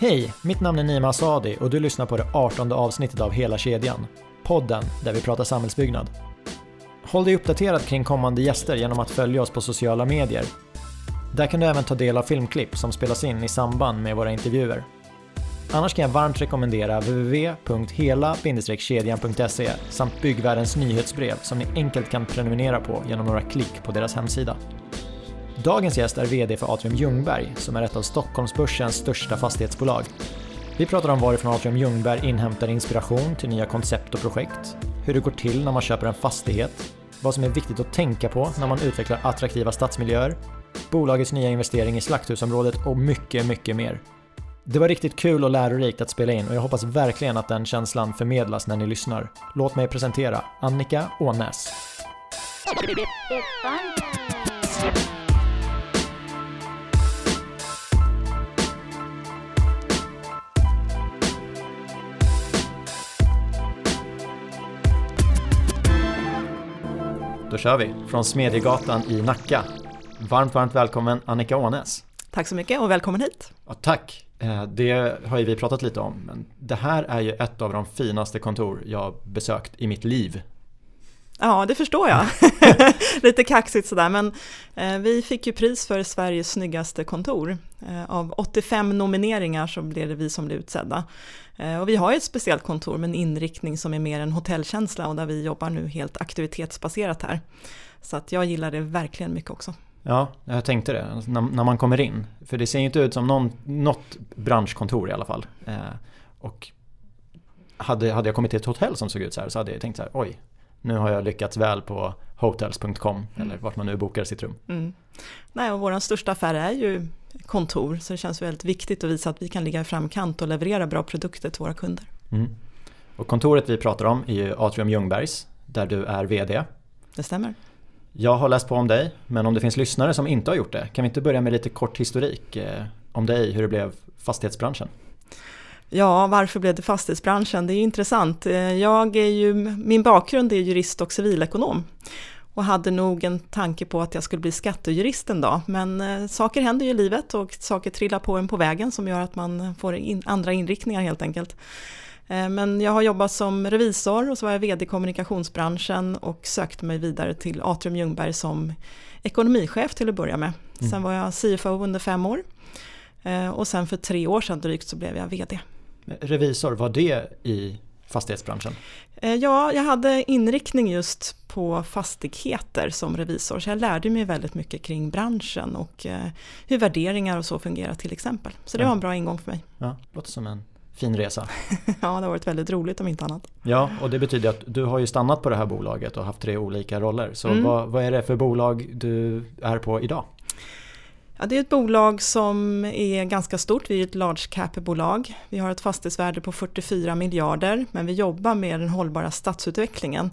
Hej, mitt namn är Nima Asadi och du lyssnar på det 18 avsnittet av Hela kedjan. Podden där vi pratar samhällsbyggnad. Håll dig uppdaterad kring kommande gäster genom att följa oss på sociala medier. Där kan du även ta del av filmklipp som spelas in i samband med våra intervjuer. Annars kan jag varmt rekommendera www.hela-kedjan.se samt Byggvärldens nyhetsbrev som ni enkelt kan prenumerera på genom några klick på deras hemsida. Dagens gäst är VD för Atrium Ljungberg som är ett av Stockholmsbörsens största fastighetsbolag. Vi pratar om varifrån Atrium Ljungberg inhämtar inspiration till nya koncept och projekt, hur det går till när man köper en fastighet, vad som är viktigt att tänka på när man utvecklar attraktiva stadsmiljöer, bolagets nya investering i slakthusområdet och mycket, mycket mer. Det var riktigt kul och lärorikt att spela in och jag hoppas verkligen att den känslan förmedlas när ni lyssnar. Låt mig presentera Annika Ånäs. Då kör vi, från Smedjegatan i Nacka. Varmt, varmt välkommen Annika Ånäs. Tack så mycket och välkommen hit. Ja, tack, eh, det har ju vi pratat lite om. Men det här är ju ett av de finaste kontor jag besökt i mitt liv. Ja, det förstår jag. Lite kaxigt sådär, men eh, vi fick ju pris för Sveriges snyggaste kontor. Eh, av 85 nomineringar så blev det vi som blev utsedda. Eh, och vi har ett speciellt kontor med en inriktning som är mer en hotellkänsla och där vi jobbar nu helt aktivitetsbaserat här. Så att jag gillar det verkligen mycket också. Ja, jag tänkte det. Alltså, när, när, man kommer in. För det ser inte ut som någon, något branschkontor i alla fall. Eh, och hade, hade jag kommit till ett hotell som såg ut så här så hade jag tänkt så här, oj, nu har jag lyckats väl på hotels.com mm. eller vart man nu bokar sitt rum. Mm. Nej, och vår största affär är ju kontor så det känns väldigt viktigt att visa att vi kan ligga i framkant och leverera bra produkter till våra kunder. Mm. Och kontoret vi pratar om är ju Atrium Ljungbergs där du är VD. Det stämmer. Jag har läst på om dig, men om det finns lyssnare som inte har gjort det, kan vi inte börja med lite kort historik eh, om dig, hur det blev fastighetsbranschen? Ja, varför blev det fastighetsbranschen? Det är intressant. Eh, jag är ju, min bakgrund är jurist och civilekonom och hade nog en tanke på att jag skulle bli skattejurist en dag. Men eh, saker händer ju i livet och saker trillar på en på vägen som gör att man får in, andra inriktningar helt enkelt. Eh, men jag har jobbat som revisor och så var jag VD i kommunikationsbranschen och sökte mig vidare till Atrium Ljungberg som ekonomichef till att börja med. Mm. Sen var jag CFO under fem år eh, och sen för tre år sedan drygt så blev jag VD. Revisor, var det i fastighetsbranschen? Eh, ja, jag hade inriktning just på fastigheter som revisor så jag lärde mig väldigt mycket kring branschen och hur värderingar och så fungerar till exempel. Så det var en bra ingång för mig. Ja, låter som en fin resa. ja, det har varit väldigt roligt om inte annat. Ja, och det betyder att du har ju stannat på det här bolaget och haft tre olika roller. Så mm. vad, vad är det för bolag du är på idag? Ja, det är ett bolag som är ganska stort, vi är ett large cap-bolag. Vi har ett fastighetsvärde på 44 miljarder men vi jobbar med den hållbara stadsutvecklingen.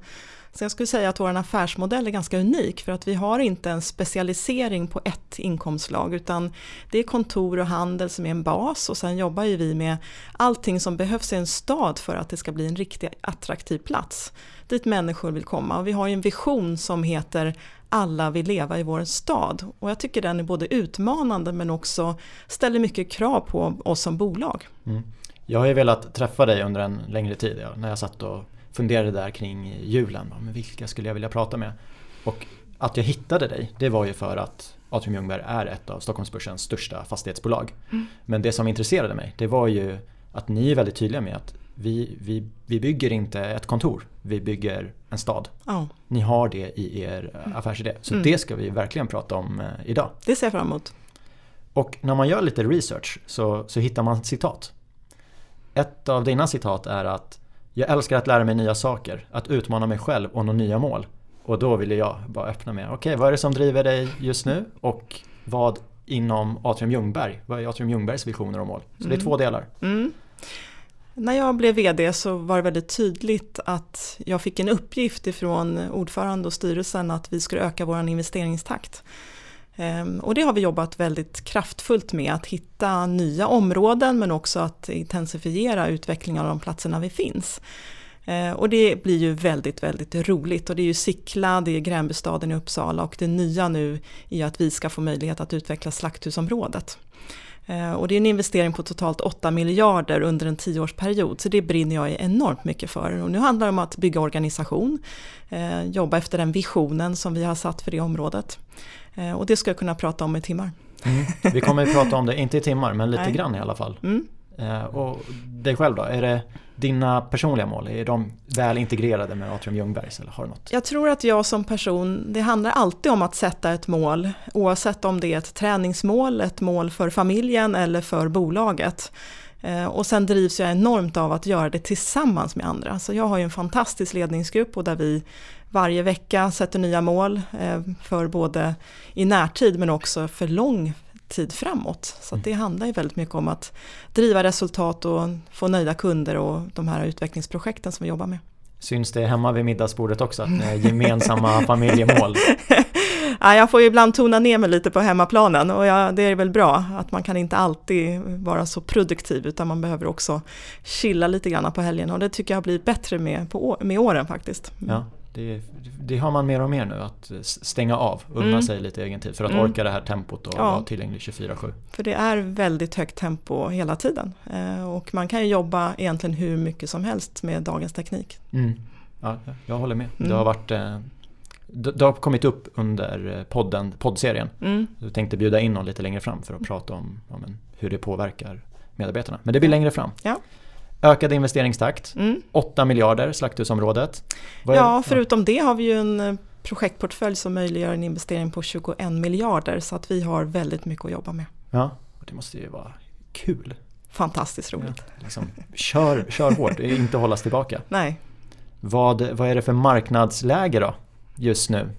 Så jag skulle säga att vår affärsmodell är ganska unik för att vi har inte en specialisering på ett inkomstslag utan det är kontor och handel som är en bas och sen jobbar ju vi med allting som behövs i en stad för att det ska bli en riktigt attraktiv plats dit människor vill komma. Och vi har ju en vision som heter alla vill leva i vår stad och jag tycker den är både utmanande men också ställer mycket krav på oss som bolag. Mm. Jag har ju velat träffa dig under en längre tid ja, när jag satt och funderade där kring julen. Men vilka skulle jag vilja prata med? Och att jag hittade dig, det var ju för att Atrium Ljungberg är ett av Stockholmsbörsens största fastighetsbolag. Mm. Men det som intresserade mig, det var ju att ni är väldigt tydliga med att vi, vi, vi bygger inte ett kontor, vi bygger en stad. Oh. Ni har det i er mm. affärsidé. Så mm. det ska vi verkligen prata om eh, idag. Det ser jag fram emot. Och när man gör lite research så, så hittar man citat. Ett av dina citat är att jag älskar att lära mig nya saker, att utmana mig själv och nå nya mål. Och då ville jag bara öppna med, okej okay, vad är det som driver dig just nu? Och vad inom Atrium Ljungberg, vad är Atrium Ljungbergs visioner och mål? Så mm. det är mm. två delar. Mm. När jag blev VD så var det väldigt tydligt att jag fick en uppgift ifrån ordförande och styrelsen att vi skulle öka vår investeringstakt. Ehm, och det har vi jobbat väldigt kraftfullt med, att hitta nya områden men också att intensifiera utvecklingen av de platserna vi finns. Ehm, och det blir ju väldigt, väldigt roligt och det är ju Sickla, det är Gränbystaden i Uppsala och det nya nu är att vi ska få möjlighet att utveckla slakthusområdet. Eh, och det är en investering på totalt 8 miljarder under en tioårsperiod, så det brinner jag enormt mycket för. Och nu handlar det om att bygga organisation, eh, jobba efter den visionen som vi har satt för det området. Eh, och det ska jag kunna prata om i timmar. Mm. Vi kommer att prata om det, inte i timmar, men lite Nej. grann i alla fall. Mm. Eh, och dig själv då? Är det dina personliga mål, är de väl integrerade med Atrium Ljungbergs? Eller har något? Jag tror att jag som person, det handlar alltid om att sätta ett mål, oavsett om det är ett träningsmål, ett mål för familjen eller för bolaget. Eh, och sen drivs jag enormt av att göra det tillsammans med andra. Så jag har ju en fantastisk ledningsgrupp och där vi varje vecka sätter nya mål eh, för både i närtid men också för lång tid framåt. Så det handlar ju väldigt mycket om att driva resultat och få nöjda kunder och de här utvecklingsprojekten som vi jobbar med. Syns det hemma vid middagsbordet också att ni har gemensamma familjemål? ja, jag får ju ibland tona ner mig lite på hemmaplanen och ja, det är väl bra att man kan inte alltid vara så produktiv utan man behöver också chilla lite grann på helgen och det tycker jag har blivit bättre med, på, med åren faktiskt. Ja. Det, det, har man mer och mer nu, att stänga av, unna mm. sig lite egen tid för att mm. orka det här tempot och ja. vara tillgänglig 24-7. För det är väldigt högt tempo hela tiden eh, och man kan ju jobba egentligen hur mycket som helst med dagens teknik. Mm. Ja, jag håller med. Det, har mm. varit, eh, det har kommit upp under eh, podden, poddserien. Mm. Jag tänkte bjuda in någon lite längre fram för att prata om, om hur det påverkar medarbetarna. Men det blir längre fram. Ja. Ökad investeringstakt, mm. 8 miljarder slakthusområdet. Ja, förutom det har vi ju en eh, projektportfölj som möjliggör en investering på 21 miljarder så att vi har väldigt mycket att jobba med. Ja, det måste ju vara kul. Fantastiskt roligt. Ja, liksom, kör, kör hårt, inte hållas tillbaka. Nej. Vad, vad är det för marknadsläge då just nu?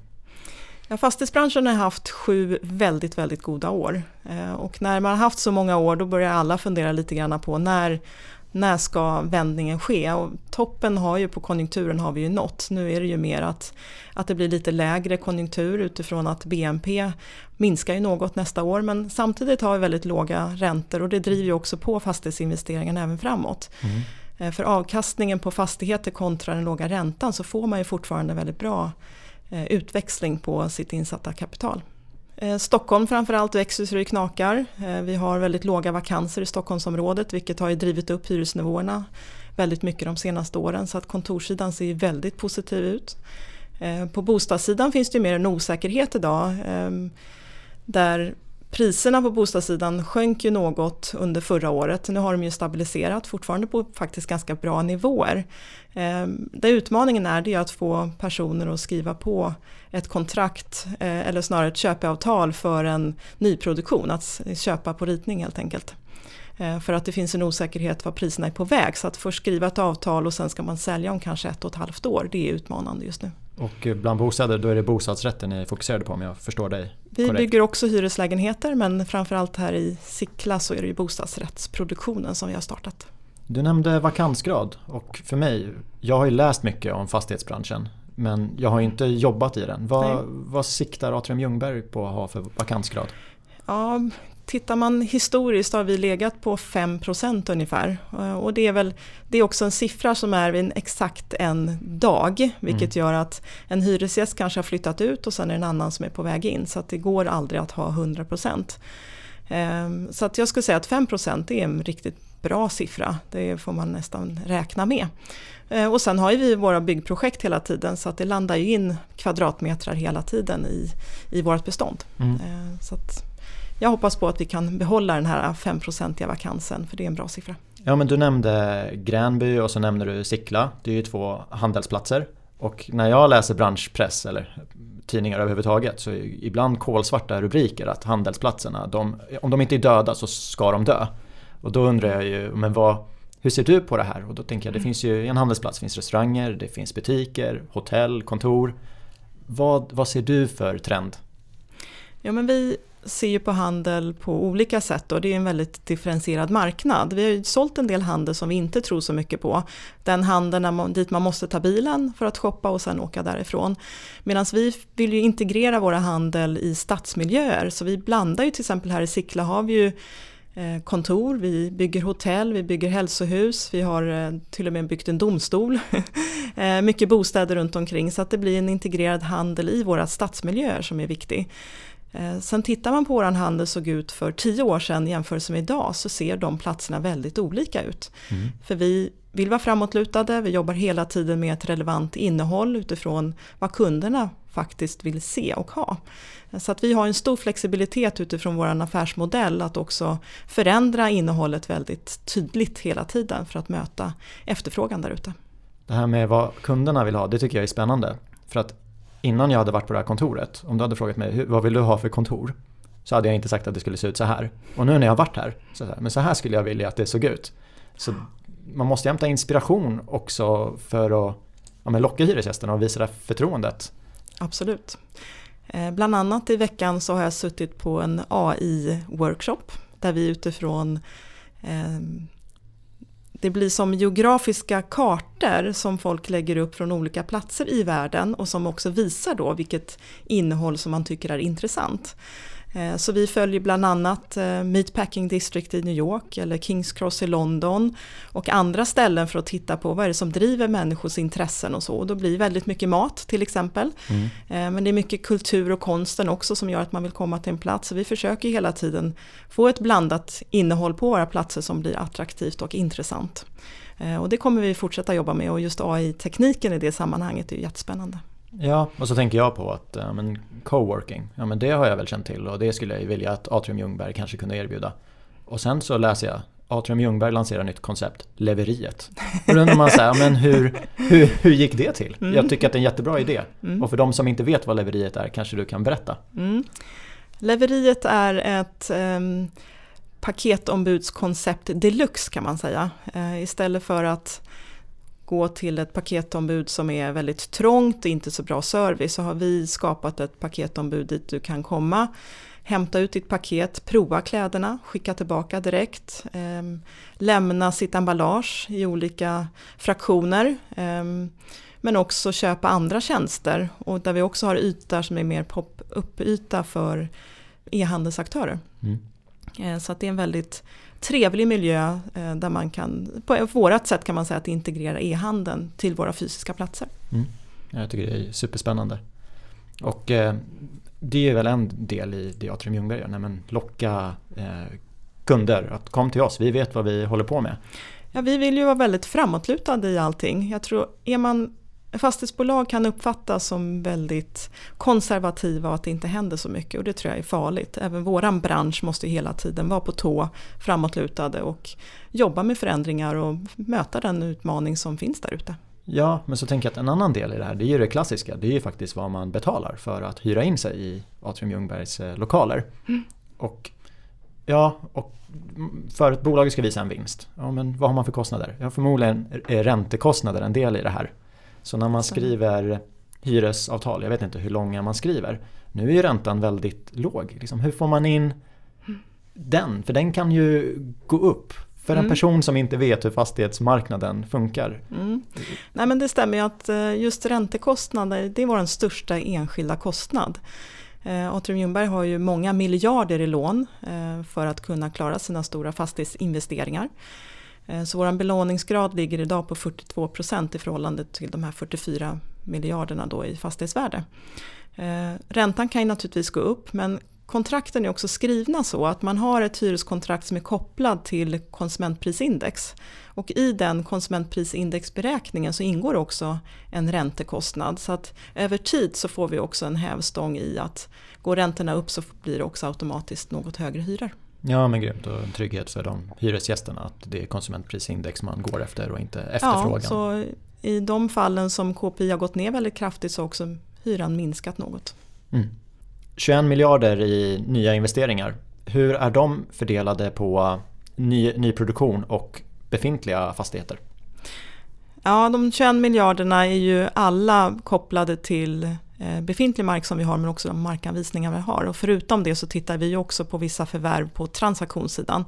Ja, fastighetsbranschen har haft sju väldigt, väldigt goda år. Eh, och när man har haft så många år då börjar alla fundera lite grann på när när ska vändningen ske? Och toppen har ju på konjunkturen har vi ju nått. Nu är det ju mer att, att det blir lite lägre konjunktur utifrån att BNP minskar ju något nästa år men samtidigt har vi väldigt låga räntor och det driver ju också på fastighetsinvesteringen även framåt. Mm. Eh, för avkastningen på fastigheter kontra den låga räntan så får man ju fortfarande väldigt bra eh, utväxling på sitt insatta kapital. Eh, Stockholm framförallt växer så det knakar. Eh, vi har väldigt låga vakanser i Stockholmsområdet vilket har drivit upp hyresnivåerna väldigt mycket de senaste åren så att kontorssidan ser väldigt positiv ut. Eh, på bostadssidan finns det mer en osäkerhet idag ehm, där Priserna på bostadssidan sjönk ju något under förra året. Nu har de ju stabiliserat fortfarande på faktiskt ganska bra nivåer. Eh, där utmaningen är det att få personer att skriva på ett kontrakt eh, eller snarare ett köpeavtal för en nyproduktion, att köpa på ritning helt enkelt. Eh, för att det finns en osäkerhet var priserna är på väg. Så att först skriva ett avtal och sen ska man sälja om kanske ett och ett halvt år. Det är utmanande just nu. Och bland bostäder, då är det bostadsrätten ni fokuserade på om jag förstår dig Vi korrekt. bygger också hyreslägenheter men framförallt här i Sickla så är det ju bostadsrättsproduktionen som vi har startat. Du nämnde vakansgrad och för mig, jag har ju läst mycket om fastighetsbranschen men jag har inte jobbat i den. Vad, vad siktar Atrium Ljungberg på att ha för vakansgrad? Ja, Tittar man historiskt har vi legat på 5% ungefär. Och det är, väl, det är också en siffra som är en exakt en dag. Vilket mm. gör att en hyresgäst kanske har flyttat ut och sen är det en annan som är på väg in. Så att det går aldrig att ha 100% ehm, Så att jag skulle säga att 5% är en riktigt bra siffra. Det får man nästan räkna med. Ehm, och sen har vi våra byggprojekt hela tiden så att det landar ju in kvadratmetrar hela tiden i, i vårt bestånd. Mm. Så att, jag hoppas på att vi kan behålla den här 5-procentiga vakansen för det är en bra siffra. Ja men du nämnde Gränby och så nämnde du Sickla. Det är ju två handelsplatser. Och när jag läser branschpress eller tidningar överhuvudtaget så är ibland kolsvarta rubriker att handelsplatserna, de, om de inte är döda så ska de dö. Och då undrar jag ju, men vad, hur ser du på det här? Och då tänker jag, det finns ju en handelsplats, det finns restauranger, det finns butiker, hotell, kontor. Vad, vad ser du för trend? Ja men vi ser ju på handel på olika sätt och det är en väldigt differentierad marknad. Vi har ju sålt en del handel som vi inte tror så mycket på. Den handeln dit man måste ta bilen för att shoppa och sen åka därifrån. Medan vi vill ju integrera våra handel i stadsmiljöer så vi blandar ju till exempel här i Sickla har vi ju eh, kontor, vi bygger hotell, vi bygger hälsohus, vi har eh, till och med byggt en domstol. Eh, mycket bostäder runt omkring så att det blir en integrerad handel i våra stadsmiljöer som är viktig. Eh, sen tittar man på hur vår handel såg ut för tio år sedan jämfört med idag så ser de platserna väldigt olika ut. Mm. För vi vill vara framåtlutade, vi jobbar hela tiden med ett relevant innehåll utifrån vad kunderna faktiskt vill se och ha. Så att vi har en stor flexibilitet utifrån vår affärsmodell att också förändra innehållet väldigt tydligt hela tiden för att möta efterfrågan där ute. Det här med vad kunderna vill ha, det tycker jag är spännande. För att innan jag hade varit på det här kontoret, om du hade frågat mig vad vill du ha för kontor? Så hade jag inte sagt att det skulle se ut så här. Och nu när jag har varit här, så här men så här skulle jag vilja att det såg ut. Så man måste hämta inspiration också för att ja, locka hyresgästerna och visa det här förtroendet. Absolut. Eh, bland annat i veckan så har jag suttit på en AI-workshop där vi utifrån eh, det blir som geografiska kartor som folk lägger upp från olika platser i världen och som också visar då vilket innehåll som man tycker är intressant. Eh, så vi följer bland annat eh, Meatpacking District i New York eller Kings Cross i London och andra ställen för att titta på vad är det som driver människors intressen och så. Och då blir väldigt mycket mat till exempel. Mm. Eh, men det är mycket kultur och konsten också som gör att man vill komma till en plats. Så vi försöker hela tiden få ett blandat innehåll på våra platser som blir attraktivt och intressant. Och det kommer vi fortsätta jobba med och just AI-tekniken i det sammanhanget är jättespännande. Ja, och så tänker jag på att ja, men coworking, ja men det har jag väl känt till och det skulle jag ju vilja att Atrium Ljungberg kanske kunde erbjuda. Och sen så läser jag Atrium Ljungberg lanserar nytt koncept, Leveriet. Och då undrar man så här, men hur, hur, hur gick det till? Mm. Jag tycker att det är en jättebra idé. Mm. Och för de som inte vet vad Leveriet är kanske du kan berätta? Mm. Leveriet är ett um, paketombudskoncept deluxe kan man säga. Uh, istället för att gå till ett paketombud som är väldigt trångt och inte så bra service så har vi skapat ett paketombud dit du kan komma, hämta ut ditt paket, prova kläderna, skicka tillbaka direkt, eh, lämna sitt emballage i olika fraktioner eh, men också köpa andra tjänster och där vi också har ytor som är mer pop-up-yta för e-handelsaktörer. Mm. Eh, så att det är en väldigt trevlig miljö eh, där man kan, på vårat sätt kan man säga att integrera e-handeln till våra fysiska platser. Mm. Jag tycker det är superspännande. Och eh, det är väl en del i det Atrium Ljungberg gör, men locka eh, kunder att kom till oss, vi vet vad vi håller på med. Ja, vi vill ju vara väldigt framåtlutade i allting. Jag tror, är man fastighetsbolag kan uppfattas som väldigt konservativa och att det inte händer så mycket och det tror jag är farligt. Även våran bransch måste hela tiden vara på tå, framåtlutade och jobba med förändringar och möta den utmaning som finns där ute. Ja, men så tänker jag att en annan del i det här, det är ju det klassiska. Det är ju faktiskt vad man betalar för att hyra in sig i Atrium Ljungbergs eh, lokaler. Mm. Och ja, och för att bolaget ska visa en vinst. Ja, men vad har man för kostnader? Ja, förmodligen är räntekostnader en del i det här. Så när man skriver hyresavtal, jag vet inte hur långa man skriver. Nu är ju räntan väldigt låg. Liksom, hur får man in den? För den kan ju gå upp för en mm. person som inte vet hur fastighetsmarknaden funkar. Mm. Nej men det stämmer ju att eh, just räntekostnader det är vår största enskilda kostnad. Eh, Atrium Ljungberg har ju många miljarder i lån eh, för att kunna klara sina stora fastighetsinvesteringar. Eh, så vår belåningsgrad ligger idag på 42 procent i förhållande till de här 44 miljarderna då i fastighetsvärde. Eh, räntan kan ju naturligtvis gå upp men kontrakten är också skrivna så att man har ett hyreskontrakt som är kopplad till konsumentprisindex. Och i den konsumentprisindexberäkningen så ingår också en räntekostnad. Så att över tid så får vi också en hävstång i att går räntorna upp så blir det också automatiskt något högre hyror. Ja men grymt och en trygghet för de hyresgästerna att det är konsumentprisindex man går efter och inte efterfrågan. Ja, så i de fallen som KPI har gått ner väldigt kraftigt så har också hyran minskat något. Mm. 21 miljarder i nya investeringar. Hur är de fördelade på ny, nyproduktion och befintliga fastigheter? Ja, de 21 miljarderna är ju alla kopplade till eh, befintlig mark som vi har men också de markanvisningar vi har. Och förutom det så tittar vi också på vissa förvärv på transaktionssidan.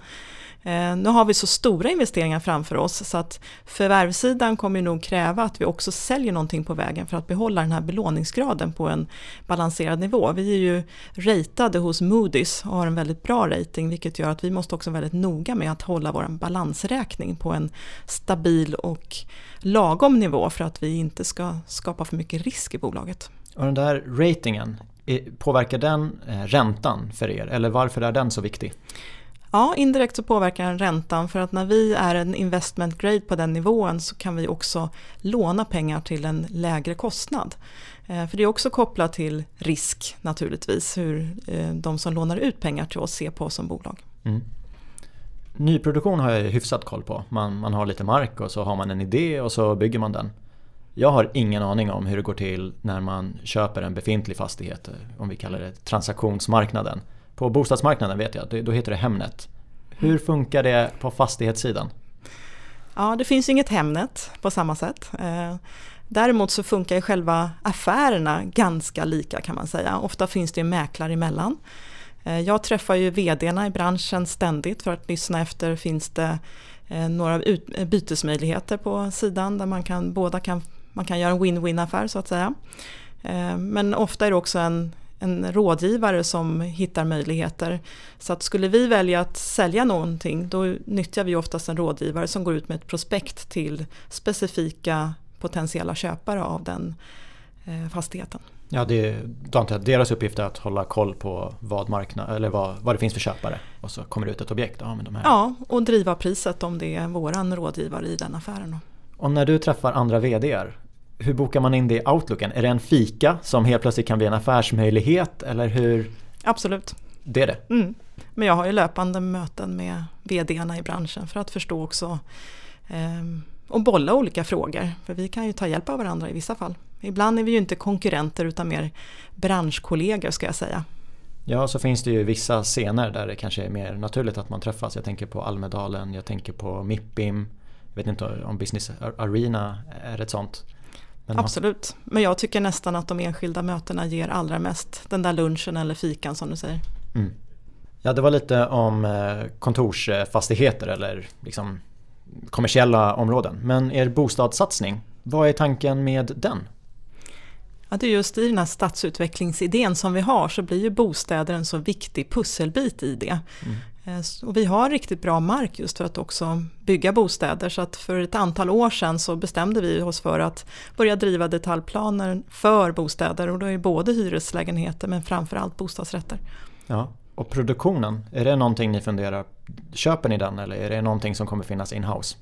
Eh, nu har vi så stora investeringar framför oss så att förvärvssidan kommer nog kräva att vi också säljer någonting på vägen för att behålla den här belåningsgraden på en balanserad nivå. Vi är ju ratade hos Moody's och har en väldigt bra rating vilket gör att vi måste också vara väldigt noga med att hålla vår balansräkning på en stabil och lagom nivå för att vi inte ska skapa för mycket risk i bolaget. Och den där ratingen, eh, Påverkar den eh, räntan för er eller varför är den så viktig? Ja, indirekt så påverkar den räntan för att när vi är en investment grade på den nivån så kan vi också låna pengar till en lägre kostnad. Eh, för det är också kopplat till risk naturligtvis, hur eh, de som lånar ut pengar till oss ser på oss som bolag. Mm. Nyproduktion har jag hyfsat koll på. Man, man har lite mark och så har man en idé och så bygger man den. Jag har ingen aning om hur det går till när man köper en befintlig fastighet, eh, om vi kallar det transaktionsmarknaden. På bostadsmarknaden vet jag, då heter det Hemnet. Hur funkar det på fastighetssidan? Ja, det finns inget Hemnet på samma sätt. Eh, däremot så funkar själva affärerna ganska lika kan man säga. Ofta finns det mäklare emellan. Eh, jag träffar ju vdarna i branschen ständigt för att lyssna efter finns det eh, några bytesmöjligheter på sidan där man kan, båda kan, man kan göra en win-win affär så att säga. Eh, men ofta är det också en en rådgivare som hittar möjligheter. Så att skulle vi välja att sälja någonting då nyttjar vi oftast en rådgivare som går ut med ett prospekt till specifika potentiella köpare av den eh, fastigheten. Ja, det är, deras uppgift är att hålla koll på vad, marknad, eller vad, vad det finns för köpare och så kommer det ut ett objekt. Ja, men de här. ja, och driva priset om det är våran rådgivare i den affären. Och när du träffar andra VDR, hur bokar man in det i Outlooken? Är det en fika som helt plötsligt kan bli en affärsmöjlighet eller hur? Absolut. Det är det? Mm. Men jag har ju löpande möten med vdarna i branschen för att förstå också eh, och bolla olika frågor. För vi kan ju ta hjälp av varandra i vissa fall. Ibland är vi ju inte konkurrenter utan mer branschkollegor ska jag säga. Ja, så finns det ju vissa scener där det kanske är mer naturligt att man träffas. Jag tänker på Almedalen, jag tänker på Mippim. Jag vet inte om Business Arena är ett sånt. Men Absolut, men jag tycker nästan att de enskilda mötena ger allra mest den där lunchen eller fikan som du säger. Mm. Ja, det var lite om eh, kontorsfastigheter eller liksom kommersiella områden. Men er bostadssatsning, vad är tanken med den? Ja, det är just i den här stadsutvecklingsidén som vi har så blir ju bostäder en så viktig pusselbit i det. Mm. Eh, och vi har riktigt bra mark just för att också bygga bostäder så att för ett antal år sedan så bestämde vi oss för att börja driva detaljplaner för bostäder och då är både hyreslägenheter men framförallt bostadsrätter. Ja, och produktionen, är det någonting ni funderar, köper ni den eller är det någonting som kommer finnas in-house?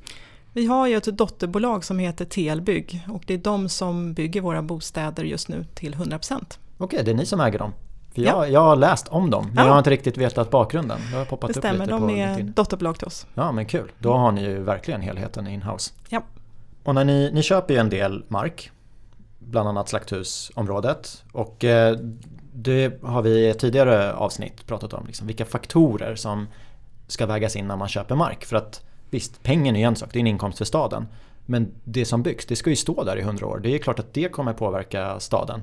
Vi har ju ett dotterbolag som heter TL-bygg och det är de som bygger våra bostäder just nu till 100%. Okej, det är ni som äger dem? För jag, ja. jag har läst om dem men ja. jag har inte riktigt vetat bakgrunden. Det har poppat det stämmer, upp lite de är dotterbolag till oss. Ja men kul, då har ni ju verkligen helheten in-house. Ja. Och när ni, ni köper ju en del mark, bland annat slakthusområdet. Och eh, det har vi i ett tidigare avsnitt pratat om, liksom, vilka faktorer som ska vägas in när man köper mark. För att visst, pengen är en sak, det är en inkomst för staden. Men det som byggs, det ska ju stå där i hundra år. Det är klart att det kommer påverka staden.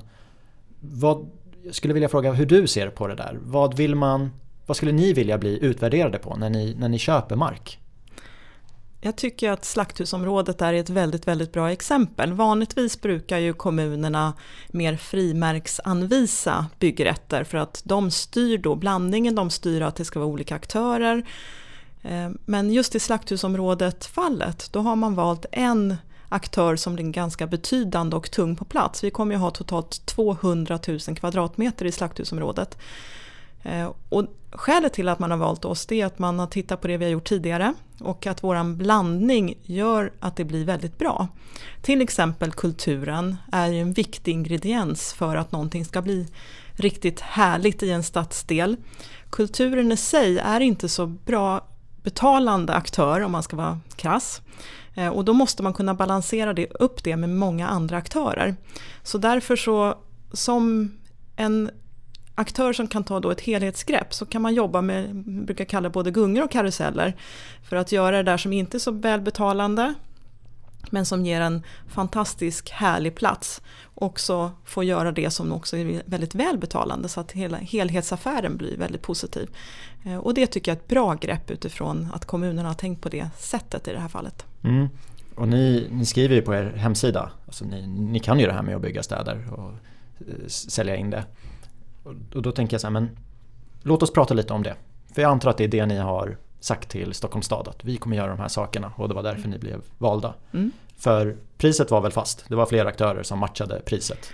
Vad jag skulle vilja fråga hur du ser på det där. Vad, vill man, vad skulle ni vilja bli utvärderade på när ni, när ni köper mark? Jag tycker att slakthusområdet är ett väldigt, väldigt bra exempel. Vanligtvis brukar ju kommunerna mer frimärksanvisa byggrätter för att de styr då, blandningen de styr att det ska vara olika aktörer. Eh, men just i slakthusområdet fallet, då har man valt en aktör som blir ganska betydande och tung på plats. Vi kommer ju ha totalt 200 000 kvadratmeter i slakthusområdet. Eh, och skälet till att man har valt oss är att man har tittat på det vi har gjort tidigare och att våran blandning gör att det blir väldigt bra. Till exempel kulturen är ju en viktig ingrediens för att någonting ska bli riktigt härligt i en stadsdel. Kulturen i sig är inte så bra betalande aktör om man ska vara krass. Eh, och då måste man kunna balansera det, upp det med många andra aktörer. Så därför så, som en aktör som kan ta då ett helhetsgrepp så kan man jobba med, brukar kalla både gungor och karuseller, för att göra det där som inte är så välbetalande men som ger en fantastisk härlig plats. Också få göra det som också är väldigt välbetalande så att hela helhetsaffären blir väldigt positiv. Eh, och det tycker jag är ett bra grepp utifrån att kommunerna har tänkt på det sättet i det här fallet. Mm. Och ni, ni, skriver ju på er hemsida, alltså ni, ni, kan ju det här med att bygga städer och eh, sälja in det. Och då tänker jag så här, men låt oss prata lite om det. För jag antar att det är det ni har sagt till Stockholms stad att vi kommer göra de här sakerna och det var därför mm. ni blev valda. Mm. För priset var väl fast? Det var flera aktörer som matchade priset?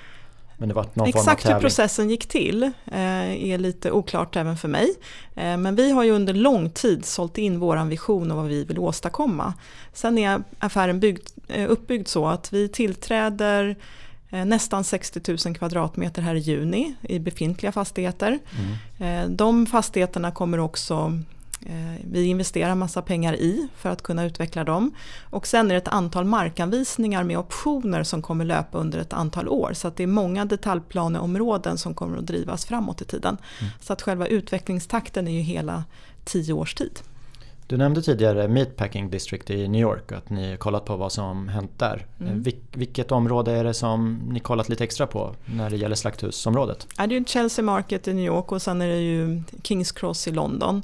Men det var någon Exakt hur processen gick till eh, är lite oklart även för mig. Eh, men vi har ju under lång tid sålt in vår vision och vad vi vill åstadkomma. Sen är affären byggd, eh, uppbyggd så att vi tillträder nästan 60 000 kvadratmeter här i juni i befintliga fastigheter. Mm. De fastigheterna kommer också vi investerar massa pengar i för att kunna utveckla dem. Och sen är det ett antal markanvisningar med optioner som kommer löpa under ett antal år. Så att det är många detaljplaneområden som kommer att drivas framåt i tiden. Mm. Så att själva utvecklingstakten är ju hela tio års tid. Du nämnde tidigare Meatpacking District i New York och att ni kollat på vad som hänt där. Mm. Vil vilket område är det som ni kollat lite extra på när det gäller slakthusområdet? Ja, det är Chelsea Market i New York och sen är det ju Kings Cross i London.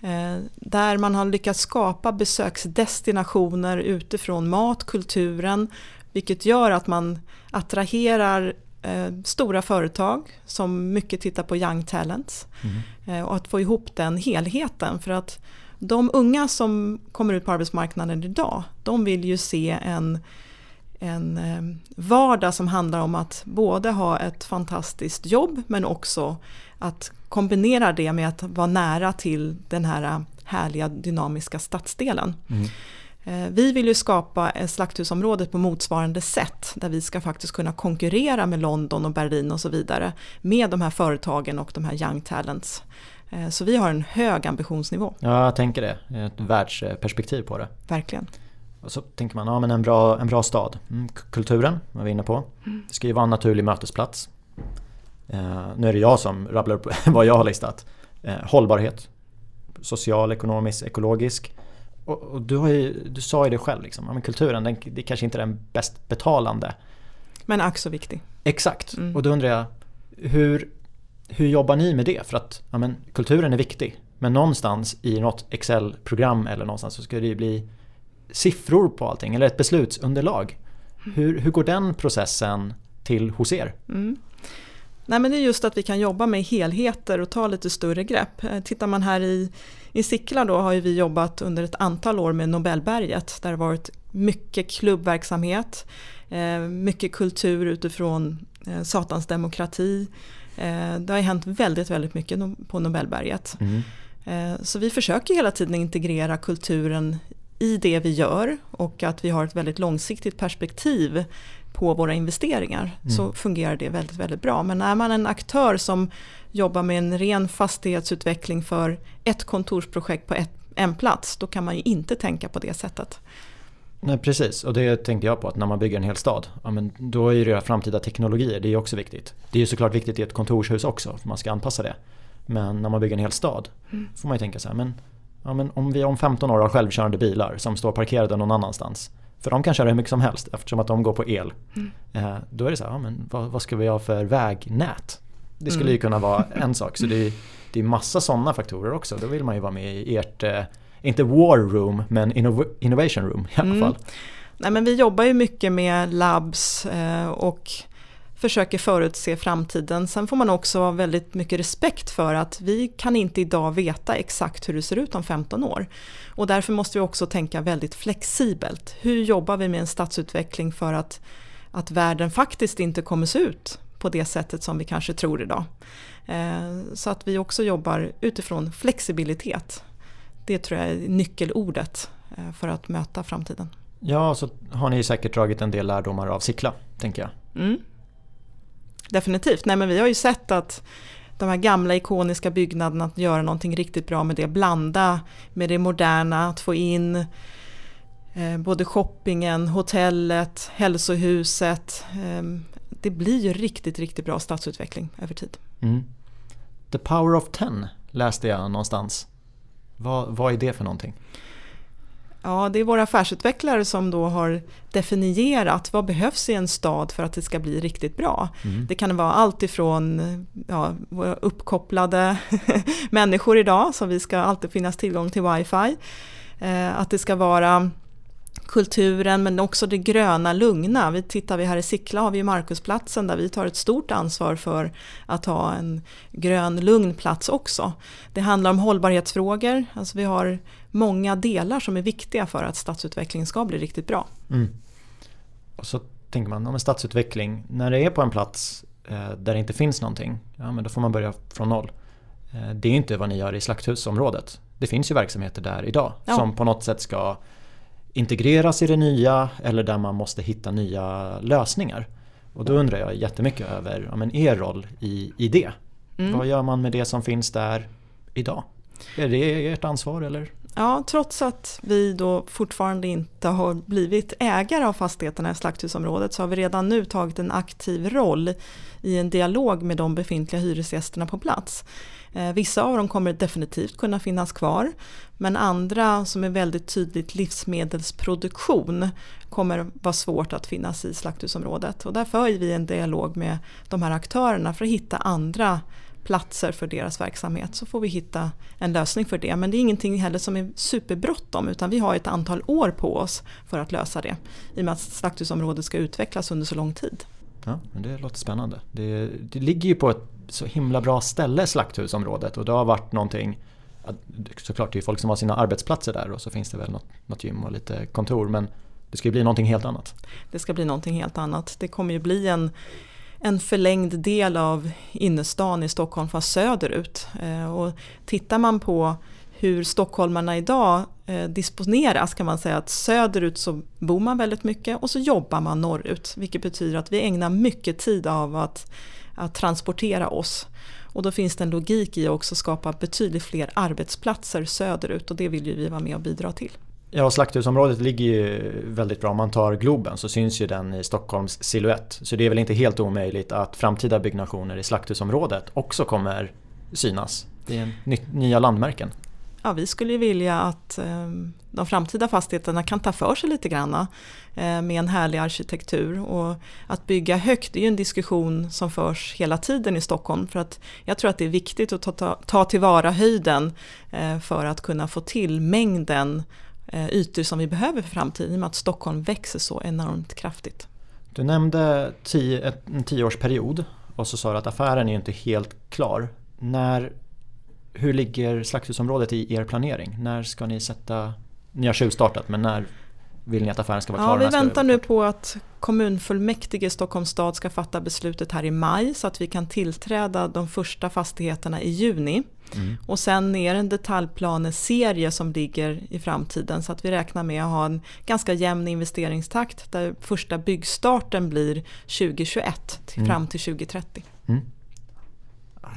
Eh, där man har lyckats skapa besöksdestinationer utifrån mat, kulturen, vilket gör att man attraherar eh, stora företag som mycket tittar på young talents. Mm. och att få ihop den helheten. För att de unga som kommer ut på arbetsmarknaden idag, de vill ju se en, en vardag som handlar om att både ha ett fantastiskt jobb men också att kombinera det med att vara nära till den här härliga dynamiska stadsdelen. Mm. Eh, vi vill ju skapa ett slakthusområde på motsvarande sätt där vi ska faktiskt kunna konkurrera med London och Berlin och så vidare med de här företagen och de här young talents. Eh, så vi har en hög ambitionsnivå. Ja, jag tänker det. Ett världsperspektiv på det. Verkligen. Och så tänker man, ja men en bra, en bra stad. Mm, kulturen var vi inne på. Mm. Det ska ju vara en naturlig mötesplats. Eh, nu är det jag som rabblar upp vad jag har listat. Eh, hållbarhet. Social, ekonomisk, ekologisk. Och, och du, ju, du sa ju det själv, liksom. ja, men kulturen den, det kanske inte är den bäst betalande. Men ack så viktig. Exakt, mm. och då undrar jag hur, hur jobbar ni med det? För att ja, men, kulturen är viktig. Men någonstans i något Excel-program eller någonstans så ska det ju bli siffror på allting, eller ett beslutsunderlag. Hur, hur går den processen till hos er? Mm. Nej, men det är just att vi kan jobba med helheter och ta lite större grepp. Eh, tittar man här i, i Sickla då har vi jobbat under ett antal år med Nobelberget där det varit mycket klubbverksamhet, eh, mycket kultur utifrån eh, satans demokrati. Det har hänt väldigt, väldigt mycket på Nobelberget. Mm. Så vi försöker hela tiden integrera kulturen i det vi gör och att vi har ett väldigt långsiktigt perspektiv på våra investeringar mm. så fungerar det väldigt, väldigt bra. Men är man en aktör som jobbar med en ren fastighetsutveckling för ett kontorsprojekt på ett, en plats, då kan man ju inte tänka på det sättet. Nej precis, och det tänkte jag på att när man bygger en hel stad, ja, men då är det framtida teknologier, det är också viktigt. Det är ju såklart viktigt i ett kontorshus också, för man ska anpassa det. Men när man bygger en hel stad mm. får man ju tänka så här, men, ja, men om vi om 15 år har självkörande bilar som står parkerade någon annanstans. För de kan köra hur mycket som helst eftersom att de går på el. Mm. Eh, då är det så här, ja, men vad, vad, ska vi ha för vägnät? Det skulle mm. ju kunna vara en sak. Så det är, det är massa sådana faktorer också. Då vill man ju vara med i ert, eh, inte war room, men innovation room i alla mm. fall. Nej, men vi jobbar ju mycket med labs eh, och försöker förutse framtiden. Sen får man också ha väldigt mycket respekt för att vi kan inte idag veta exakt hur det ser ut om 15 år. Och därför måste vi också tänka väldigt flexibelt. Hur jobbar vi med en stadsutveckling för att, att världen faktiskt inte kommer se ut på det sättet som vi kanske tror idag. Eh, så att vi också jobbar utifrån flexibilitet. Det tror jag är nyckelordet eh, för att möta framtiden. Ja, så har ni säkert dragit en del lärdomar av Sickla, tänker jag. Mm. Definitivt. Nej, men vi har ju sett att de här gamla ikoniska byggnaderna, att göra någonting riktigt bra med det, blanda med det moderna, att få in eh, både shoppingen, hotellet, hälsohuset. Eh, det blir ju riktigt, riktigt bra stadsutveckling över tid. Mm. The Power of Ten läste jag någonstans. Vad, vad är det för någonting? Ja, det är våra affärsutvecklare som då har definierat vad behövs i en stad för att det ska bli riktigt bra. Mm. Det kan vara allt ifrån ja, uppkopplade människor idag, så vi ska alltid finnas tillgång till wifi. Eh, att det ska vara kulturen men också det gröna, lugna. Vi tittar vi här i Sickla har vi Markusplatsen där vi tar ett stort ansvar för att ha en grön, lugn plats också. Det handlar om hållbarhetsfrågor, alltså vi har många delar som är viktiga för att stadsutveckling ska bli riktigt bra. Mm. Och så tänker man, om en stadsutveckling, när det är på en plats eh, där det inte finns någonting, ja men då får man börja från noll. Eh, det är inte vad ni gör i slakthusområdet. Det finns ju verksamheter där idag ja. som på något sätt ska integreras i det nya eller där man måste hitta nya lösningar. Och då undrar jag jättemycket över ja, men er roll i, i det. Mm. Vad gör man med det som finns där idag? Är det ert ansvar eller? Ja, trots att vi då fortfarande inte har blivit ägare av fastigheterna i slakthusområdet så har vi redan nu tagit en aktiv roll i en dialog med de befintliga hyresgästerna på plats. Eh, vissa av dem kommer definitivt kunna finnas kvar men andra som är väldigt tydligt livsmedelsproduktion kommer vara svårt att finnas i slakthusområdet. Och där för vi en dialog med de här aktörerna för att hitta andra platser för deras verksamhet så får vi hitta en lösning för det. Men det är ingenting heller som är superbråttom utan vi har ett antal år på oss för att lösa det. I och med att slakthusområdet ska utvecklas under så lång tid. Ja, men det låter spännande. Det, det ligger ju på ett så himla bra ställe slakthusområdet och det har varit någonting Såklart det är folk som har sina arbetsplatser där och så finns det väl något, något gym och lite kontor men det ska ju bli någonting helt annat. Det ska bli någonting helt annat. Det kommer ju bli en, en förlängd del av innerstan i Stockholm fast söderut. Eh, och tittar man på hur stockholmarna idag eh, disponeras kan man säga att söderut så bor man väldigt mycket och så jobbar man norrut. Vilket betyder att vi ägnar mycket tid av att, att transportera oss. Och då finns det en logik i att också skapa betydligt fler arbetsplatser söderut och det vill ju vi vara med och bidra till. Ja, slakthusområdet ligger ju väldigt bra. Om man tar Globen så syns ju den i Stockholms siluett. Så det är väl inte helt omöjligt att framtida byggnationer i slakthusområdet också kommer synas. Det är nya landmärken. Ja, vi skulle ju vilja att eh, de framtida fastigheterna kan ta för sig lite grann eh, med en härlig arkitektur. Och att bygga högt är ju en diskussion som förs hela tiden i Stockholm. För att jag tror att det är viktigt att ta, ta, ta tillvara höjden eh, för att kunna få till mängden ytor som vi behöver för framtiden i och med att Stockholm växer så enormt kraftigt. Du nämnde tio, en tioårsperiod och så sa du att affären är inte helt klar. När, hur ligger slakthusområdet i er planering? När ska ni sätta, ni har tjuvstartat men när vill ni att affären ska vara klar? Ja, vi väntar nu på att kommunfullmäktige i Stockholms stad ska fatta beslutet här i maj så att vi kan tillträda de första fastigheterna i juni. Mm. Och sen är det en detaljplaneserie som ligger i framtiden så att vi räknar med att ha en ganska jämn investeringstakt där första byggstarten blir 2021 till, mm. fram till 2030. Mm.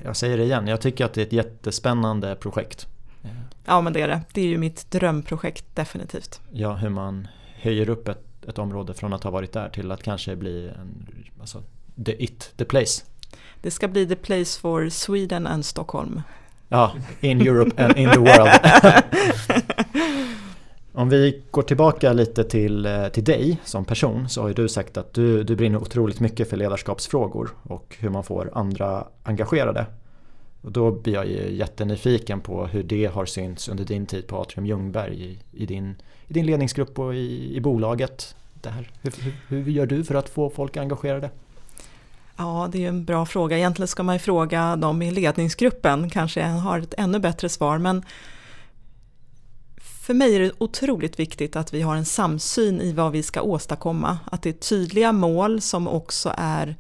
Jag säger det igen, jag tycker att det är ett jättespännande projekt. Ja men det är det, det är ju mitt drömprojekt definitivt. Ja, hur man höjer upp ett, ett område från att ha varit där till att kanske bli en, alltså, the it, the place. Det ska bli the place for Sweden and Stockholm. Ja, in Europe and in the world. Om vi går tillbaka lite till, eh, till dig som person så har ju du sagt att du, du brinner otroligt mycket för ledarskapsfrågor och hur man får andra engagerade. Och då blir jag ju jättenyfiken på hur det har synts under din tid på Atrium Ljungberg i, i, din, i din ledningsgrupp och i, i bolaget. Där. Hur, hur, hur gör du för att få folk engagerade? Ja, det är en bra fråga. Egentligen ska man ju fråga dem i ledningsgruppen, kanske har ett ännu bättre svar. Men för mig är det otroligt viktigt att vi har en samsyn i vad vi ska åstadkomma. Att det är tydliga mål som också är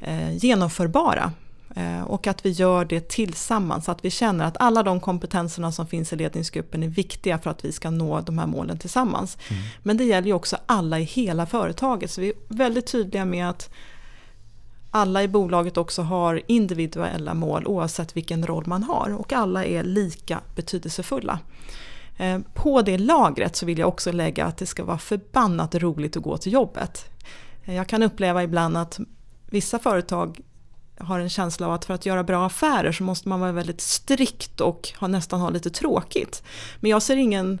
eh, genomförbara. Eh, och att vi gör det tillsammans, att vi känner att alla de kompetenserna som finns i ledningsgruppen är viktiga för att vi ska nå de här målen tillsammans. Mm. Men det gäller ju också alla i hela företaget, så vi är väldigt tydliga med att alla i bolaget också har individuella mål oavsett vilken roll man har och alla är lika betydelsefulla. Eh, på det lagret så vill jag också lägga att det ska vara förbannat roligt att gå till jobbet. Eh, jag kan uppleva ibland att vissa företag har en känsla av att för att göra bra affärer så måste man vara väldigt strikt och ha, nästan ha lite tråkigt. Men jag ser ingen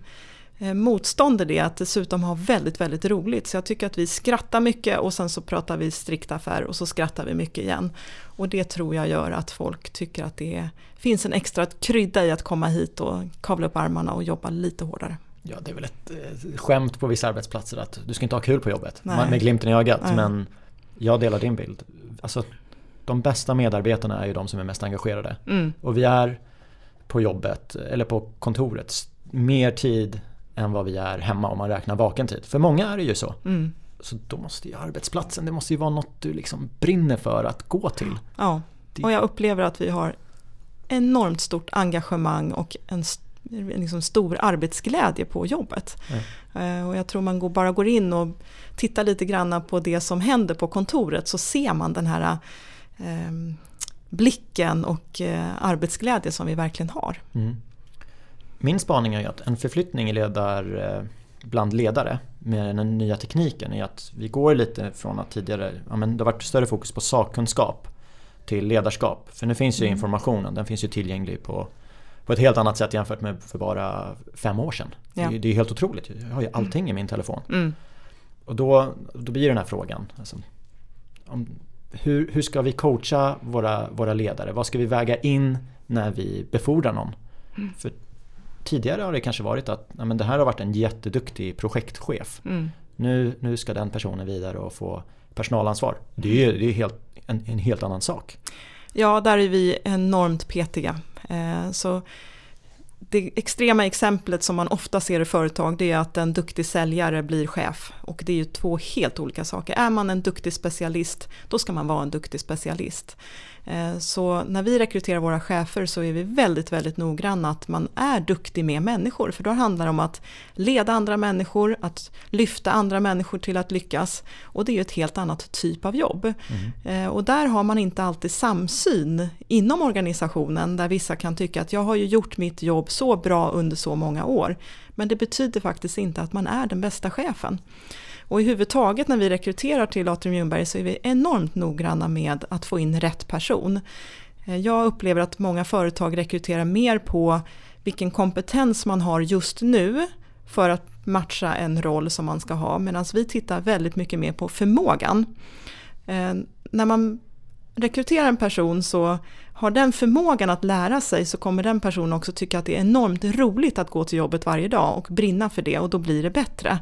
motstånd i det, att dessutom ha väldigt, väldigt roligt. Så jag tycker att vi skrattar mycket och sen så pratar vi strikt affär och så skrattar vi mycket igen. Och det tror jag gör att folk tycker att det finns en extra krydda i att komma hit och kavla upp armarna och jobba lite hårdare. Ja, det är väl ett eh, skämt på vissa arbetsplatser att du ska inte ha kul på jobbet. Nej. Med glimten i ögat. Nej. Men jag delar din bild. Alltså, de bästa medarbetarna är ju de som är mest engagerade. Mm. Och vi är på jobbet, eller på kontoret, mer tid än vad vi är hemma om man räknar vaken tid. För många är det ju så. Mm. Så då måste ju arbetsplatsen, det måste ju vara något du liksom brinner för att gå till. Ja, och jag upplever att vi har enormt stort engagemang och en liksom stor arbetsglädje på jobbet. Mm. Och jag tror man går, bara går in och tittar lite grann på det som händer på kontoret så ser man den här eh, blicken och eh, arbetsglädje som vi verkligen har. Mm. Min spaning är att en förflyttning i ledar, eh, bland ledare med den nya tekniken är att vi går lite från att tidigare, ja, men det har varit större fokus på sakkunskap till ledarskap. För nu finns ju mm. informationen, den finns ju tillgänglig på, på ett helt annat sätt jämfört med för bara fem år sedan. Ja. Det, är, det är helt otroligt, jag har ju allting i min telefon. Mm. Och då, då blir den här frågan, alltså, om, hur, hur ska vi coacha våra, våra ledare? Vad ska vi väga in när vi befordrar någon? Mm. För tidigare har det kanske varit att ja, men det här har varit en jätteduktig projektchef. Mm. Nu, nu ska den personen vidare och få personalansvar. Det är, det är helt, en, en helt annan sak. Ja, där är vi enormt petiga. Eh, så det extrema exemplet som man ofta ser i företag det är att en duktig säljare blir chef. Och det är ju två helt olika saker. Är man en duktig specialist, då ska man vara en duktig specialist. Eh, så när vi rekryterar våra chefer så är vi väldigt, väldigt noggranna att man är duktig med människor. För då handlar det om att leda andra människor, att lyfta andra människor till att lyckas. Och det är ju ett helt annat typ av jobb. Mm. Eh, och där har man inte alltid samsyn inom organisationen där vissa kan tycka att jag har ju gjort mitt jobb så bra under så många år. Men det betyder faktiskt inte att man är den bästa chefen. Och i huvud taget när vi rekryterar till Atrium Ljungberg så är vi enormt noggranna med att få in rätt person. Eh, jag upplever att många företag rekryterar mer på vilken kompetens man har just nu för att matcha en roll som man ska ha medan vi tittar väldigt mycket mer på förmågan. Eh, när man rekryterar en person så har den förmågan att lära sig så kommer den personen också tycka att det är enormt roligt att gå till jobbet varje dag och brinna för det och då blir det bättre.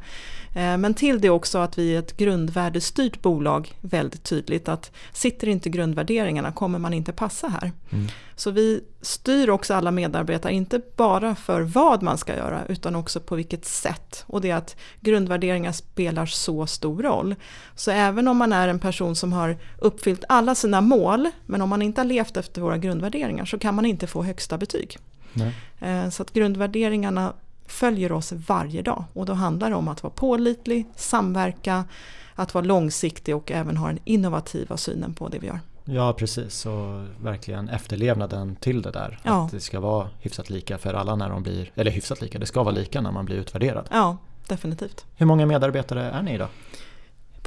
Eh, men till det också att vi är ett grundvärdestyrt bolag väldigt tydligt att sitter inte grundvärderingarna kommer man inte passa här. Mm. Så vi styr också alla medarbetare, inte bara för vad man ska göra utan också på vilket sätt. Och det är att grundvärderingar spelar så stor roll. Så även om man är en person som har uppfyllt alla sina mål men om man inte har levt efter våra grundvärderingar så kan man inte få högsta betyg. Nej. Eh, så att grundvärderingarna följer oss varje dag. Och då handlar det om att vara pålitlig, samverka, att vara långsiktig och även ha den innovativa synen på det vi gör. Ja precis och verkligen efterlevnaden till det där. Ja. Att det ska vara hyfsat lika för alla när de blir, eller hyfsat lika, det ska vara lika när man blir utvärderad. Ja, definitivt. Hur många medarbetare är ni idag?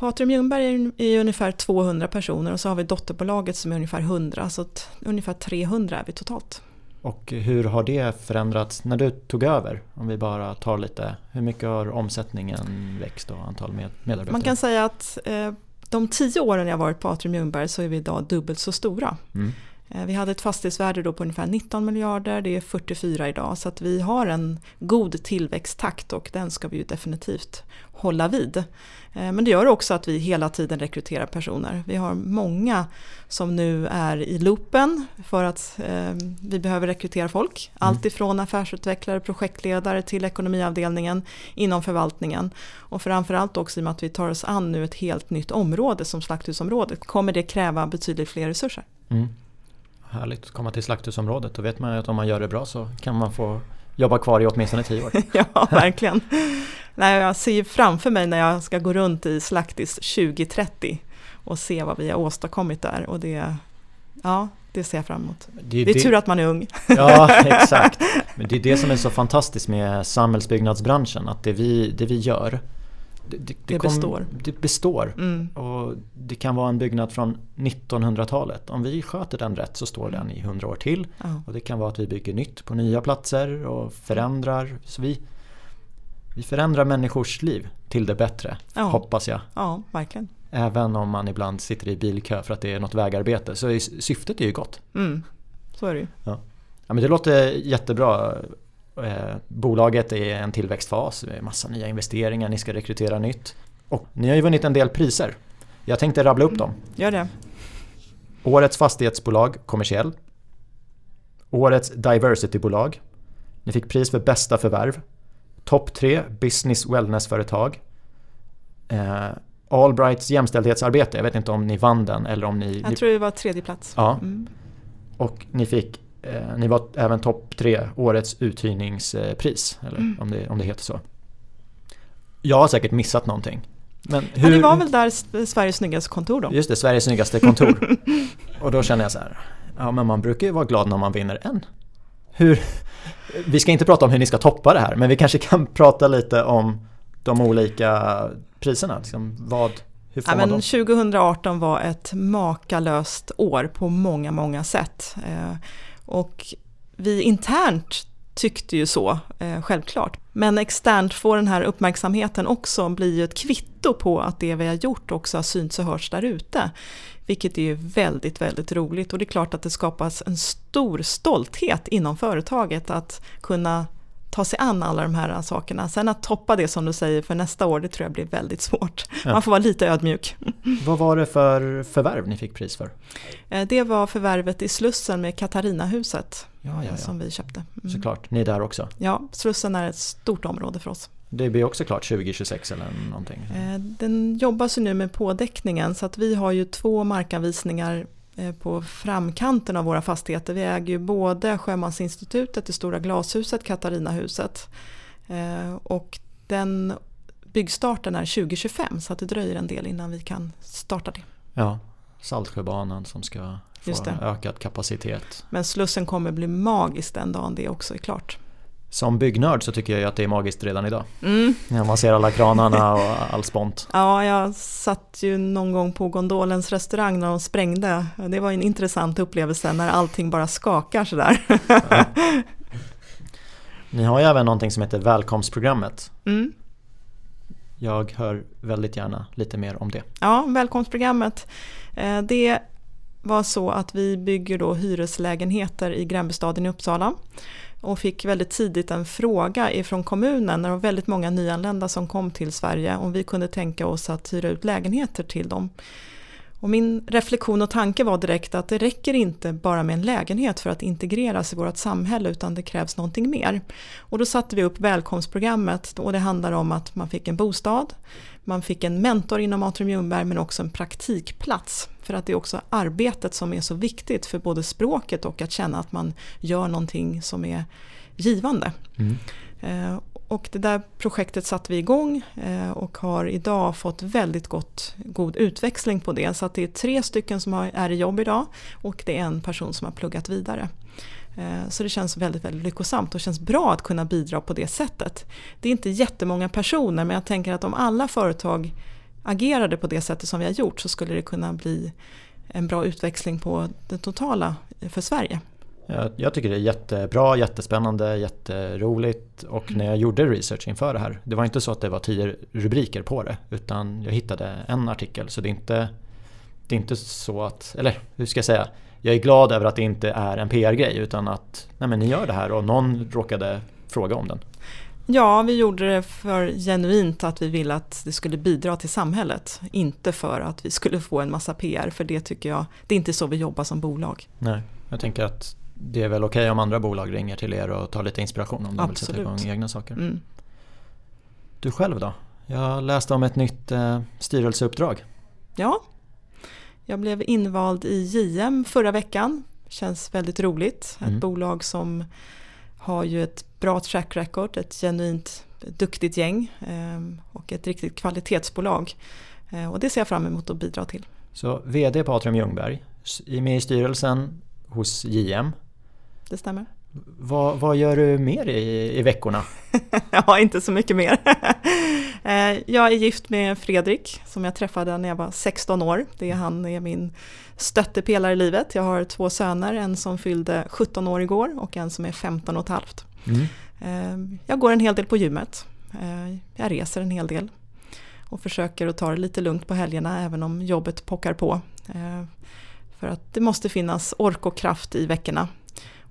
På Atrium Ljungberg är ungefär 200 personer och så har vi dotterbolaget som är ungefär 100 så ungefär 300 är vi totalt. Och hur har det förändrats när du tog över? Om vi bara tar lite, hur mycket har omsättningen växt och antal medarbetare? Man kan säga att eh, de tio åren jag varit på Atrium Ljungberg så är vi idag dubbelt så stora. Mm. Eh, vi hade ett fastighetsvärde då på ungefär 19 miljarder, det är 44 idag så att vi har en god tillväxttakt och den ska vi ju definitivt hålla vid. Eh, men det gör också att vi hela tiden rekryterar personer. Vi har många som nu är i loopen för att eh, vi behöver rekrytera folk. Mm. Allt ifrån affärsutvecklare, projektledare till ekonomiavdelningen inom förvaltningen. Och framförallt också i och med att vi tar oss an nu ett helt nytt område som slakthusområdet kommer det kräva betydligt fler resurser. Mm. Härligt att komma till slakthusområdet. Då vet man ju att om man gör det bra så kan man få jobba kvar i åtminstone tio år. ja, verkligen. Nej, jag ser framför mig när jag ska gå runt i Slaktis 2030 och se vad vi har åstadkommit där. Och det, ja, det ser jag fram emot. Det är, det är tur att man är ung. Ja, exakt. Men det är det som är så fantastiskt med samhällsbyggnadsbranschen, att det vi, det vi gör det, det, det kom, består. Det består. Mm. Och det kan vara en byggnad från 1900-talet. Om vi sköter den rätt så står den i 100 år till. Ja. Och det kan vara att vi bygger nytt på nya platser och förändrar. Så vi, vi förändrar människors liv till det bättre, ja. hoppas jag. Ja, verkligen. Även om man ibland sitter i bilkö för att det är något vägarbete. Så syftet är ju gott. Mm. Så är det ju. Ja. ja. men det låter jättebra. Eh, bolaget är i en tillväxtfas, det är massa nya investeringar, ni ska rekrytera nytt. Och ni har ju vunnit en del priser. Jag tänkte rabbla upp dem. Gör det. Årets fastighetsbolag kommersiell. Årets diversitybolag. Ni fick pris för bästa förvärv. Topp tre business wellness-företag. Eh, Allbrights jämställdhetsarbete, jag vet inte om ni vann den eller om ni... Jag tror det var tredje plats. Ja. Mm. Och ni fick, eh, ni var även topp tre, årets uthyrningspris, eller mm. om, det, om det heter så. Jag har säkert missat någonting. Men hur... Ja, det var väl där Sveriges snyggaste kontor då? Just det, Sveriges snyggaste kontor. och då känner jag så här, ja men man brukar ju vara glad när man vinner en. Hur, vi ska inte prata om hur ni ska toppa det här, men vi kanske kan prata lite om de olika priserna. Liksom vad, hur får ja, man men 2018 var ett makalöst år på många, många sätt. Och vi internt tyckte ju så, eh, självklart. Men externt får den här uppmärksamheten också bli ju ett kvitto på att det vi har gjort också har synts och hörts där ute. Vilket är ju väldigt, väldigt roligt och det är klart att det skapas en stor stolthet inom företaget att kunna ta sig an alla de här sakerna. Sen att toppa det som du säger för nästa år, det tror jag blir väldigt svårt. Ja. Man får vara lite ödmjuk. Vad var det för förvärv ni fick pris för? Eh, det var förvärvet i Slussen med Katarinahuset ja, ja, som vi köpte. Mm. Såklart, ni är där också? Ja, Slussen är ett stort område för oss. Det blir också klart 2026 eller någonting? Eh, den jobbas ju nu med pådäckningen så att vi har ju två markanvisningar på framkanten av våra fastigheter. Vi äger ju både Sjömansinstitutet, det stora glashuset, Katarinahuset eh, och den byggstarten är 2025 så att det dröjer en del innan vi kan starta det. Ja, Saltsjöbanan som ska få ökad kapacitet. Men Slussen kommer bli magisk den dagen det också är klart. Som byggnörd så tycker jag att det är magiskt redan idag. Mm. När man ser alla kranarna och all spont. Ja, jag satt ju någon gång på Gondolens restaurang när de sprängde. Det var en intressant upplevelse när allting bara skakar sådär. Ja. Ni har ju även någonting som heter välkomstprogrammet. Mm. Jag hör väldigt gärna lite mer om det. Ja, välkomstprogrammet. Eh, det var så att vi bygger då hyreslägenheter i Gränbystaden i Uppsala och fick väldigt tidigt en fråga ifrån kommunen när det var väldigt många nyanlända som kom till Sverige om vi kunde tänka oss att hyra ut lägenheter till dem. Och min reflektion och tanke var direkt att det räcker inte bara med en lägenhet för att integreras i vårt samhälle utan det krävs någonting mer. Och då satte vi upp välkomstprogrammet och det handlar om att man fick en bostad, man fick en mentor inom Atrium Ljungberg men också en praktikplats. För att det är också arbetet som är så viktigt för både språket och att känna att man gör någonting som är givande. Mm. Och det där projektet satte vi igång eh, och har idag fått väldigt gott, god utväxling på det. Så att det är tre stycken som är i jobb idag och det är en person som har pluggat vidare. Eh, så det känns väldigt, väldigt lyckosamt och känns bra att kunna bidra på det sättet. Det är inte jättemånga personer men jag tänker att om alla företag agerade på det sättet som vi har gjort så skulle det kunna bli en bra utväxling på det totala eh, för Sverige. Jag, tycker det är jättebra, jättespännande, jätteroligt och när jag gjorde research inför det här Det var inte så att det var tio rubriker på det utan jag hittade en artikel så det är inte Det är inte så att, eller hur ska jag säga Jag är glad över att det inte är en PR-grej utan att nej men ni gör det här och någon råkade fråga om den Ja, vi gjorde det för genuint att vi ville att det skulle bidra till samhället. Inte för att vi skulle få en massa PR, för det tycker jag, det är inte så vi jobbar som bolag. Nej, jag tänker att det är väl okej okay om andra bolag ringer till er och tar lite inspiration om de Absolut. vill sätta igång egna saker. Mm. Du själv då? Jag läste om ett nytt eh, styrelseuppdrag. Ja, jag blev invald i JM förra veckan. Känns väldigt roligt. Ett mm. bolag som har ju ett bra track record, ett genuint duktigt gäng eh, och ett riktigt kvalitetsbolag. Eh, och det ser jag fram emot att bidra till. Så VD Atrium Ljungberg, med i styrelsen hos JM det stämmer. Vad, vad gör du mer i, i veckorna? ja, inte så mycket mer. Eh, jag är gift med Fredrik som jag träffade när jag var 16 år. Det är han är min stöttepelare i livet. Jag har två söner, en som fyllde 17 år igår och en som är 15 och ett halvt. Mm. Eh, jag går en hel del på gymmet. Eh, jag reser en hel del och försöker att ta det lite lugnt på helgerna även om jobbet pockar på. För att det måste finnas ork och kraft i veckorna.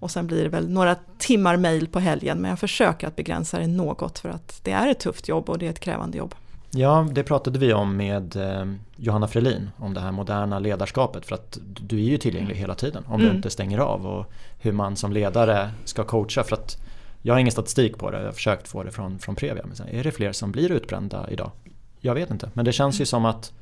Och sen blir det väl några timmar mail på helgen men jag försöker att begränsa det något för att det är ett tufft jobb och det är ett krävande jobb. Ja, det pratade vi om med eh, Johanna Frelin om det här moderna ledarskapet för att du är ju tillgänglig hela tiden om mm. du inte stänger av och hur man som ledare ska coacha för att jag har ingen statistik på det, jag har försökt få det från, från Previa men är det fler som blir utbrända idag? Jag vet inte, men det känns ju som att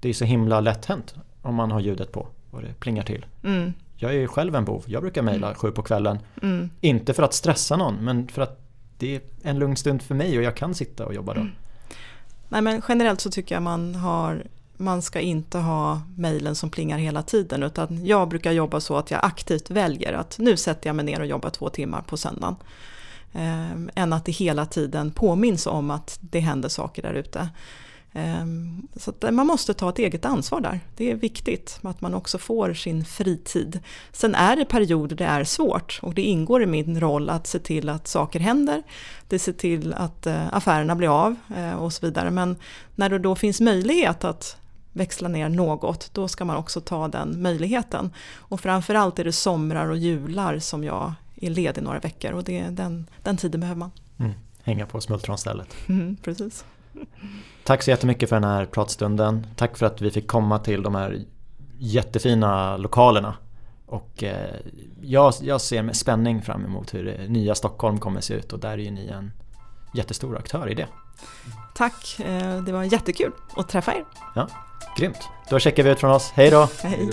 det är så himla lätt hänt om man har ljudet på och det plingar till. Mm. Jag är ju själv en bov, jag brukar mejla Mm. sju på kvällen. Mm. Inte för att stressa någon, men för att det är en lugn stund för mig och jag kan sitta och jobba då. Mm. Nej men generellt så tycker jag man har man ska inte ha mejlen som plingar hela tiden utan jag brukar jobba så att jag aktivt väljer att nu sätter jag mig ner och jobbar två timmar på söndagen. Ehm, än att det hela tiden påminns om att det händer saker där ute. Ehm, så att man måste ta ett eget ansvar där. Det är viktigt att man också får sin fritid. Sen är det perioder det är svårt och det ingår i min roll att se till att saker händer. Det ser till att eh, affärerna blir av eh, och så vidare. Men när det då finns möjlighet att växla ner något, då ska man också ta den möjligheten. Och framförallt är det somrar och jular som jag är ledig några veckor och det, den, den tiden behöver man. Mm. Hänga på smultronstället. Mm, precis. Tack så jättemycket för den här pratstunden. Tack för att vi fick komma till de här jättefina lokalerna. Och eh, jag, jag ser med spänning fram emot hur det nya Stockholm kommer se ut och där är ju ni en jättestor aktör i det. Tack, eh, det var jättekul att träffa er. Grymt! Då checkar vi ut från oss. Hej då! Hej.